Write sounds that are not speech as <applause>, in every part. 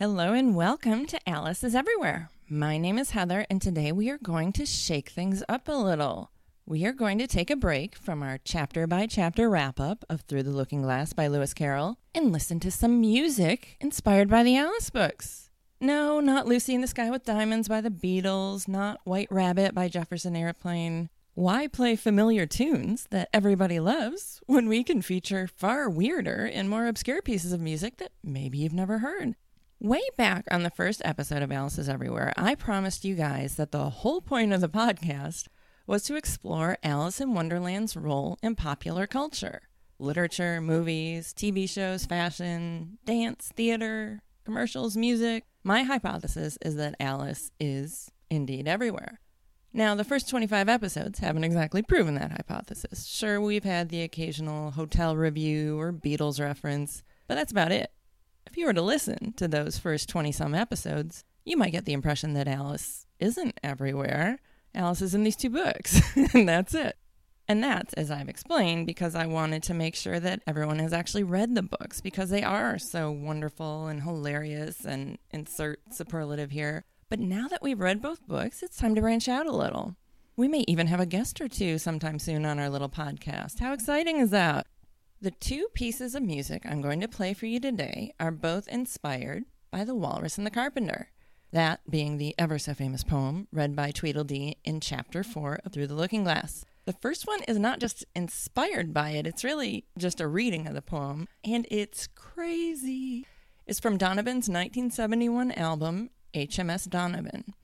Hello and welcome to Alice is Everywhere. My name is Heather, and today we are going to shake things up a little. We are going to take a break from our chapter by chapter wrap up of Through the Looking Glass by Lewis Carroll and listen to some music inspired by the Alice books. No, not Lucy in the Sky with Diamonds by the Beatles, not White Rabbit by Jefferson Airplane. Why play familiar tunes that everybody loves when we can feature far weirder and more obscure pieces of music that maybe you've never heard? Way back on the first episode of Alice is Everywhere, I promised you guys that the whole point of the podcast was to explore Alice in Wonderland's role in popular culture literature, movies, TV shows, fashion, dance, theater, commercials, music. My hypothesis is that Alice is indeed everywhere. Now, the first 25 episodes haven't exactly proven that hypothesis. Sure, we've had the occasional hotel review or Beatles reference, but that's about it. If you were to listen to those first 20 some episodes, you might get the impression that Alice isn't everywhere. Alice is in these two books, <laughs> and that's it. And that's, as I've explained, because I wanted to make sure that everyone has actually read the books because they are so wonderful and hilarious and insert superlative here. But now that we've read both books, it's time to branch out a little. We may even have a guest or two sometime soon on our little podcast. How exciting is that? The two pieces of music I'm going to play for you today are both inspired by The Walrus and the Carpenter. That being the ever so famous poem read by Tweedledee in Chapter 4 of Through the Looking Glass. The first one is not just inspired by it, it's really just a reading of the poem, and it's crazy. It's from Donovan's 1971 album, HMS Donovan.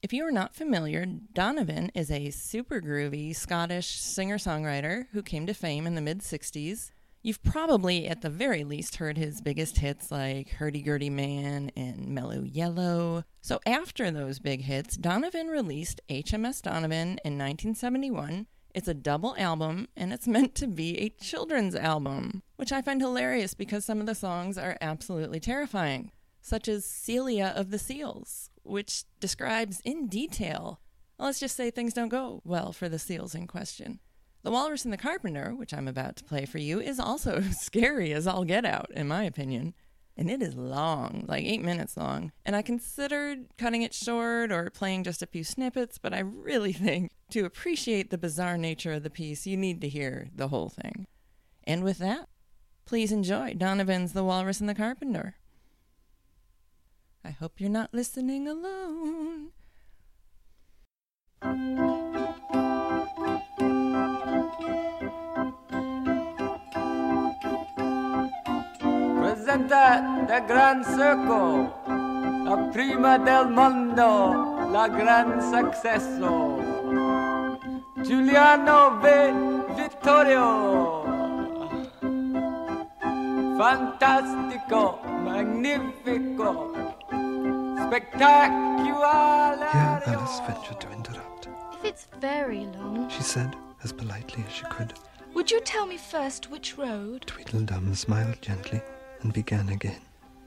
If you are not familiar, Donovan is a super groovy Scottish singer songwriter who came to fame in the mid 60s. You've probably, at the very least, heard his biggest hits like Hurdy Gurdy Man and Mellow Yellow. So, after those big hits, Donovan released HMS Donovan in 1971. It's a double album and it's <laughs> meant to be a children's album, which I find hilarious because some of the songs are absolutely terrifying such as Celia of the Seals, which describes in detail, let's just say things don't go well for the seals in question. The Walrus and the Carpenter, which I'm about to play for you, is also <laughs> scary as all get out, in my opinion. And it is long, like eight minutes long. And I considered cutting it short or playing just a few snippets, but I really <laughs> think to appreciate the bizarre nature of the piece, you need to hear the whole thing. And with that, please enjoy Donovan's The Walrus and the Carpenter. I hope you're not listening alone. Presenta the Gran Circo, la prima del mondo, la gran successo. Giuliano V. Vittorio. Fantastico, magnifico, spectacular. Here Alice ventured to interrupt. If it's very long, She said, as politely as she could. would you tell me first which road? Tweedledum smiled gently and began again.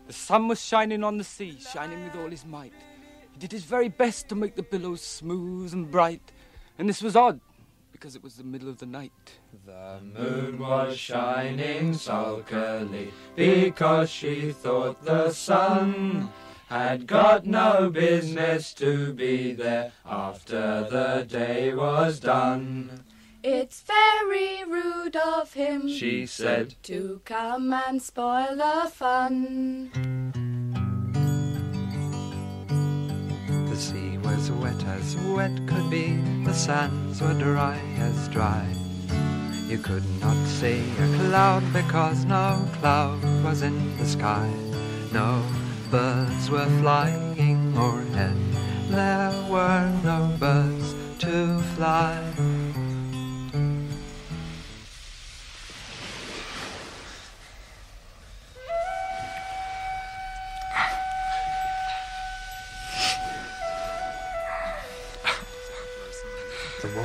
The sun was shining on the sea, shining with all his might. He did his very best to make the billows smooth and bright, and this was odd, because it was the middle of the night. The moon was shining sulkily because she thought the sun had got no business to be there after the day was done. It's very rude of him She said, to come and spoil the fun. The sea was wet as wet could be, the sands were dry as dry. You could not see a cloud because no cloud was in the sky. No birds were flying overhead, there were no birds to fly.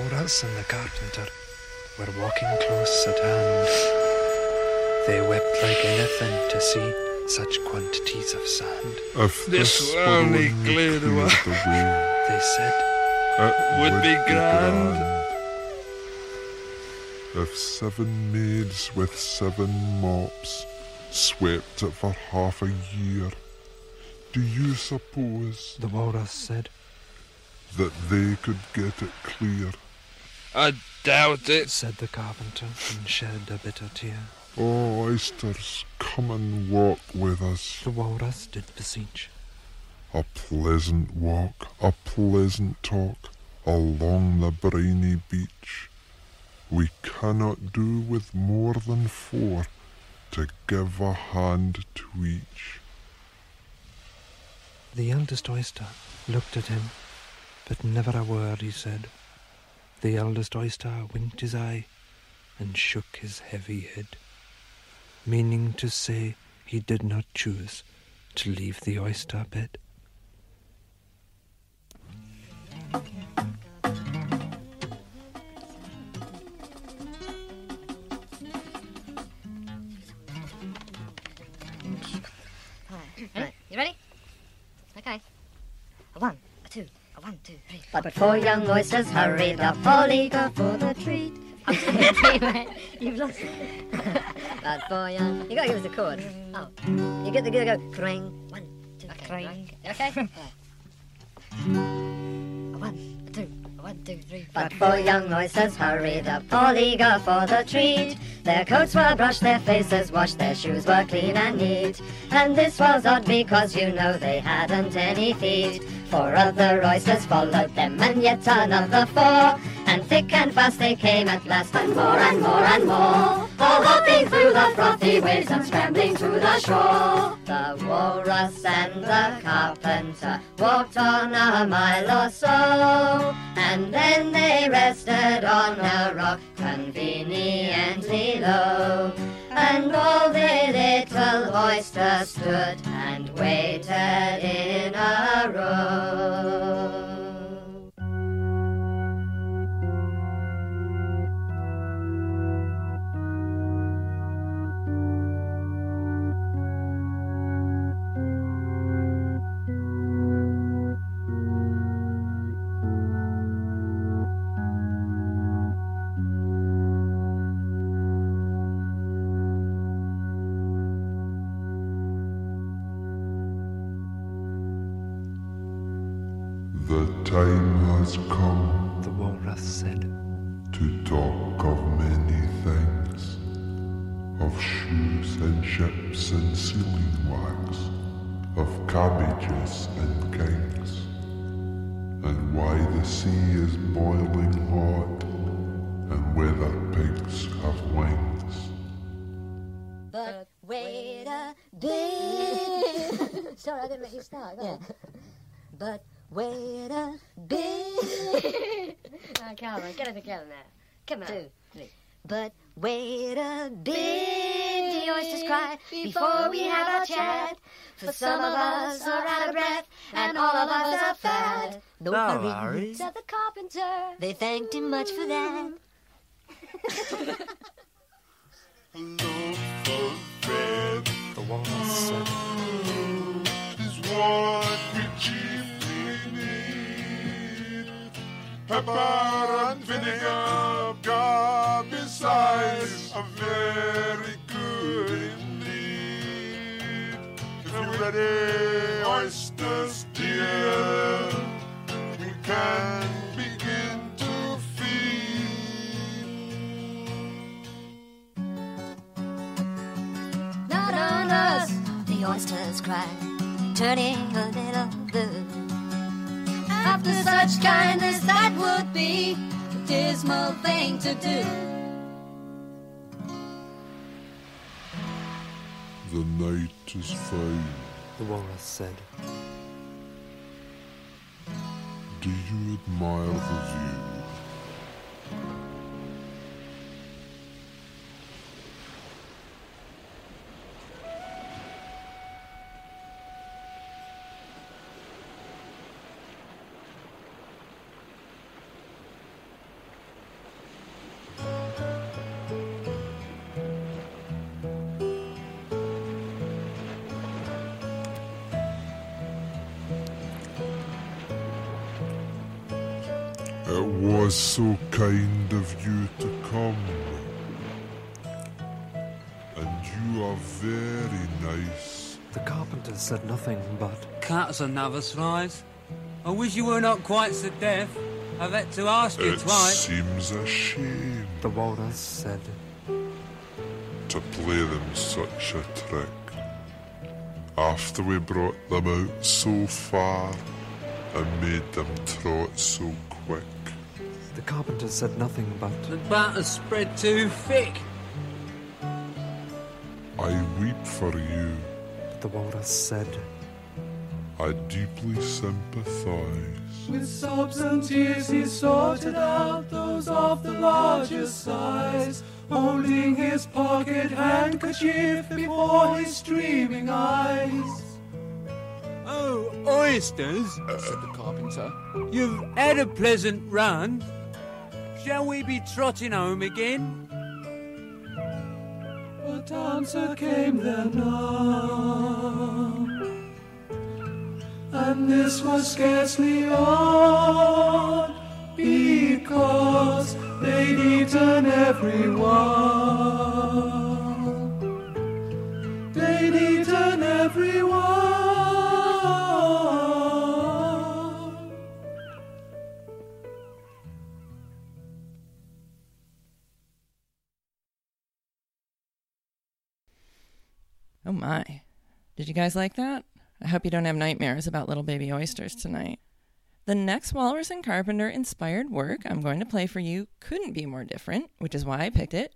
The walrus and the carpenter were walking close at hand. They wept like anything to see such quantities of sand. If This this were were only only cleared cleared away. the way, They said, it Would be grand. If seven maids with seven mops swept it for half a year, Do you suppose the walrus said. that they could get it clear? I doubt it. Said the carpenter and shed a bitter tear. Oh, oysters, come and walk with us. The walrus did beseech. A pleasant walk, a pleasant talk along the briny beach. We cannot do with more than four to give a hand to each. The eldest oyster looked at him, but never a word he said. The eldest oyster winked his eye and shook his heavy head, meaning to say he did not choose to leave the oyster bed. One, two, three. But four young oysters hurried up all eager for the treat. <laughs> You've lost it. <laughs> Young... You gotta give us the chord. Oh, You get the go, go, cring. one, two, Okay. Okay? <laughs> a one, a two, a one, two, three. But four young oysters hurried up all eager for the treat. Their coats were brushed, their faces washed, their shoes were clean and neat. And this was odd because you know they hadn't any feet. Four other oysters followed them, and yet another four. And thick and fast they came at last, and more and more and more. All hopping through the frothy waves and scrambling to the shore. The walrus and the carpenter walked on a mile or so. And then they rested on a rock conveniently low. And all little stood and waited in a row. Of many things, of shoes and ships and sealing wax, of cabbages and kings, and why the sea is boiling hot, and whether pigs have wings. But wait a bit. <laughs> Sorry, I didn't let you start. Yeah. But wait a bit. <laughs> Oh, come on, get it together now. Come on. Two, three. But wait a bit, the oysters cry, before we have our chat. For some of us are out of breath, and all of us are fat. No hurry, said the carpenter. They thanked him much for that. The walrus said. is what we Pepper and vinegar, besides, are very good indeed. If you're ready, oysters dear, we can begin to feed. Not on us, the oysters cry, turning a little blue. After such kindness, would be a dismal thing to do. The night is fine. The walrus said. Do you admire the view? It was so kind of you to come. And you are very nice. The carpenter said nothing but. Cuts another slice. I wish you were not quite so deaf. I've had to ask you It twice. seems a shame The walrus said. to play them such a trick. After we brought them out so far and made them trot so quick. The carpenter said nothing but. The butter's spread too thick. I weep for you. But The walrus said. I deeply sympathize. With sobs and tears he sorted out those of the largest size, holding his pocket handkerchief before his streaming eyes. Oh, oysters, said the carpenter. you've had a pleasant run. Shall we be trotting home again? But answer came there none. And this was scarcely odd, because they'd eaten everyone. Did you guys like that? I hope you don't have nightmares about little baby oysters tonight. The next Walrus and Carpenter inspired work I'm going to play for you couldn't be more different, which is why I picked it.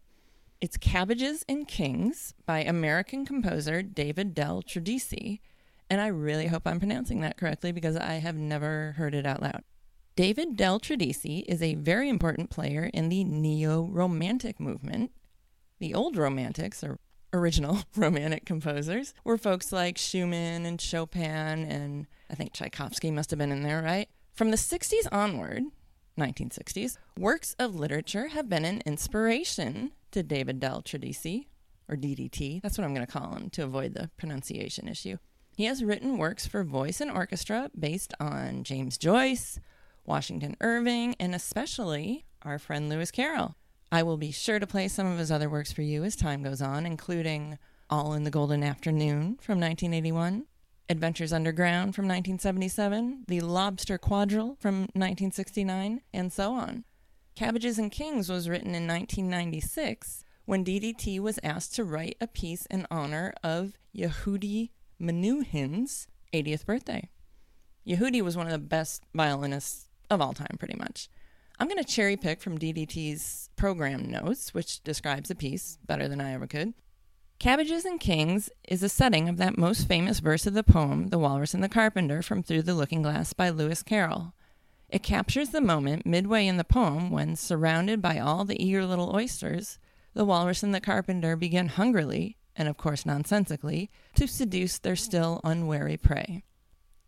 It's Cabbages and Kings by American composer David Del Tredici, and I really hope I'm pronouncing that correctly because I have never heard it out loud. David Del Tredici is a very important player in the neo romantic movement. The old romantics, or original <laughs> romantic composers, were folks like Schumann and Chopin, and I think Tchaikovsky must have been in there, right? From the 60s onward, 1960s, works of literature have been an inspiration to David Del Tredici, or DDT. That's what I'm going to call him to avoid the pronunciation issue. He has written works for voice and orchestra based on James Joyce, Washington Irving, and especially our friend Lewis Carroll. I will be sure to play some of his other works for you as time goes on, including All in the Golden Afternoon from 1981, Adventures Underground from 1977, The Lobster Quadrille from 1969, and so on. Cabbages and Kings was written in 1996 when DDT was asked to write a piece in honor of Yehudi Menuhin's 80th birthday. Yehudi was one of the best violinists of all time, pretty much. I'm going to cherry pick from DDT's program notes, which describes the piece better than I ever could. Cabbages and Kings is a setting of that most famous verse of the poem, The Walrus and the Carpenter, from Through the Looking Glass by Lewis Carroll. It captures the moment midway in the poem when, surrounded by all the eager little oysters, the walrus and the carpenter begin hungrily, and of course nonsensically, to seduce their still unwary prey.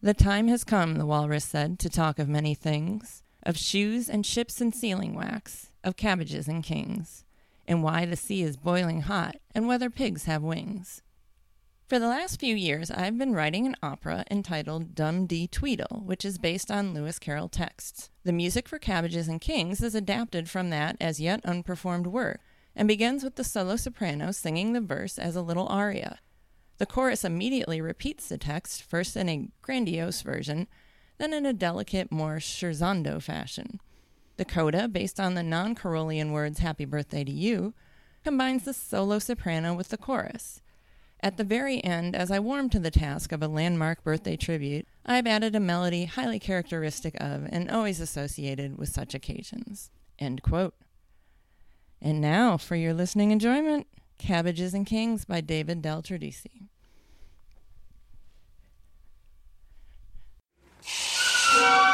The time has come, the walrus said, to talk of many things of shoes and ships and sealing wax, of cabbages and kings, and why the sea is boiling hot, and whether pigs have wings. For the last few years, I've been writing an opera entitled Dum Dee Tweedle, which is based on Lewis Carroll texts. The music for Cabbages and Kings is adapted from that as yet unperformed work, and begins with the solo soprano singing the verse as a little aria. The chorus immediately repeats the text, first in a grandiose version, then in a delicate, more scherzando fashion. The coda, based on the non Carrollian words Happy Birthday to You, combines the solo soprano with the chorus. At the very end, as I warm to the task of a landmark birthday tribute, I've added a melody highly characteristic of and always associated with such occasions. End quote. And now, for your listening enjoyment, Cabbages and Kings by David Del Tredici. Thank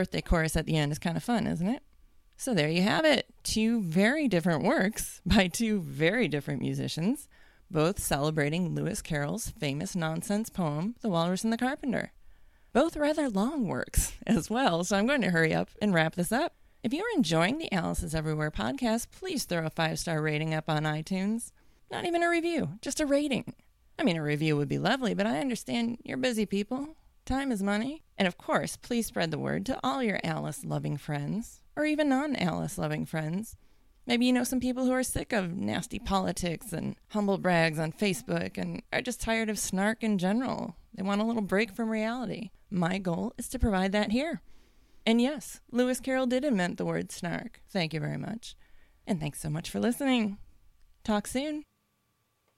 birthday chorus at the end is kind of fun, isn't it? So there you have it. Two very different works <laughs> by two very different musicians, both celebrating Lewis Carroll's famous nonsense poem, The Walrus and the Carpenter. Both rather long works <laughs> as well, so I'm going to hurry up and wrap this up. If you're enjoying the Alice's Everywhere podcast, please throw a five star rating up on iTunes. Not even a review, just a rating. I mean, a review would be lovely, but I understand you're busy people. Time is money. And of course, please spread the word to all your Alice loving friends, or even non Alice loving friends. Maybe you know some people who are sick of nasty politics and humble brags on Facebook and are just tired of snark in general. They want a little break from reality. My goal is to provide that here. And yes, Lewis Carroll did invent the word snark. Thank you very much. And thanks so much for listening. Talk soon.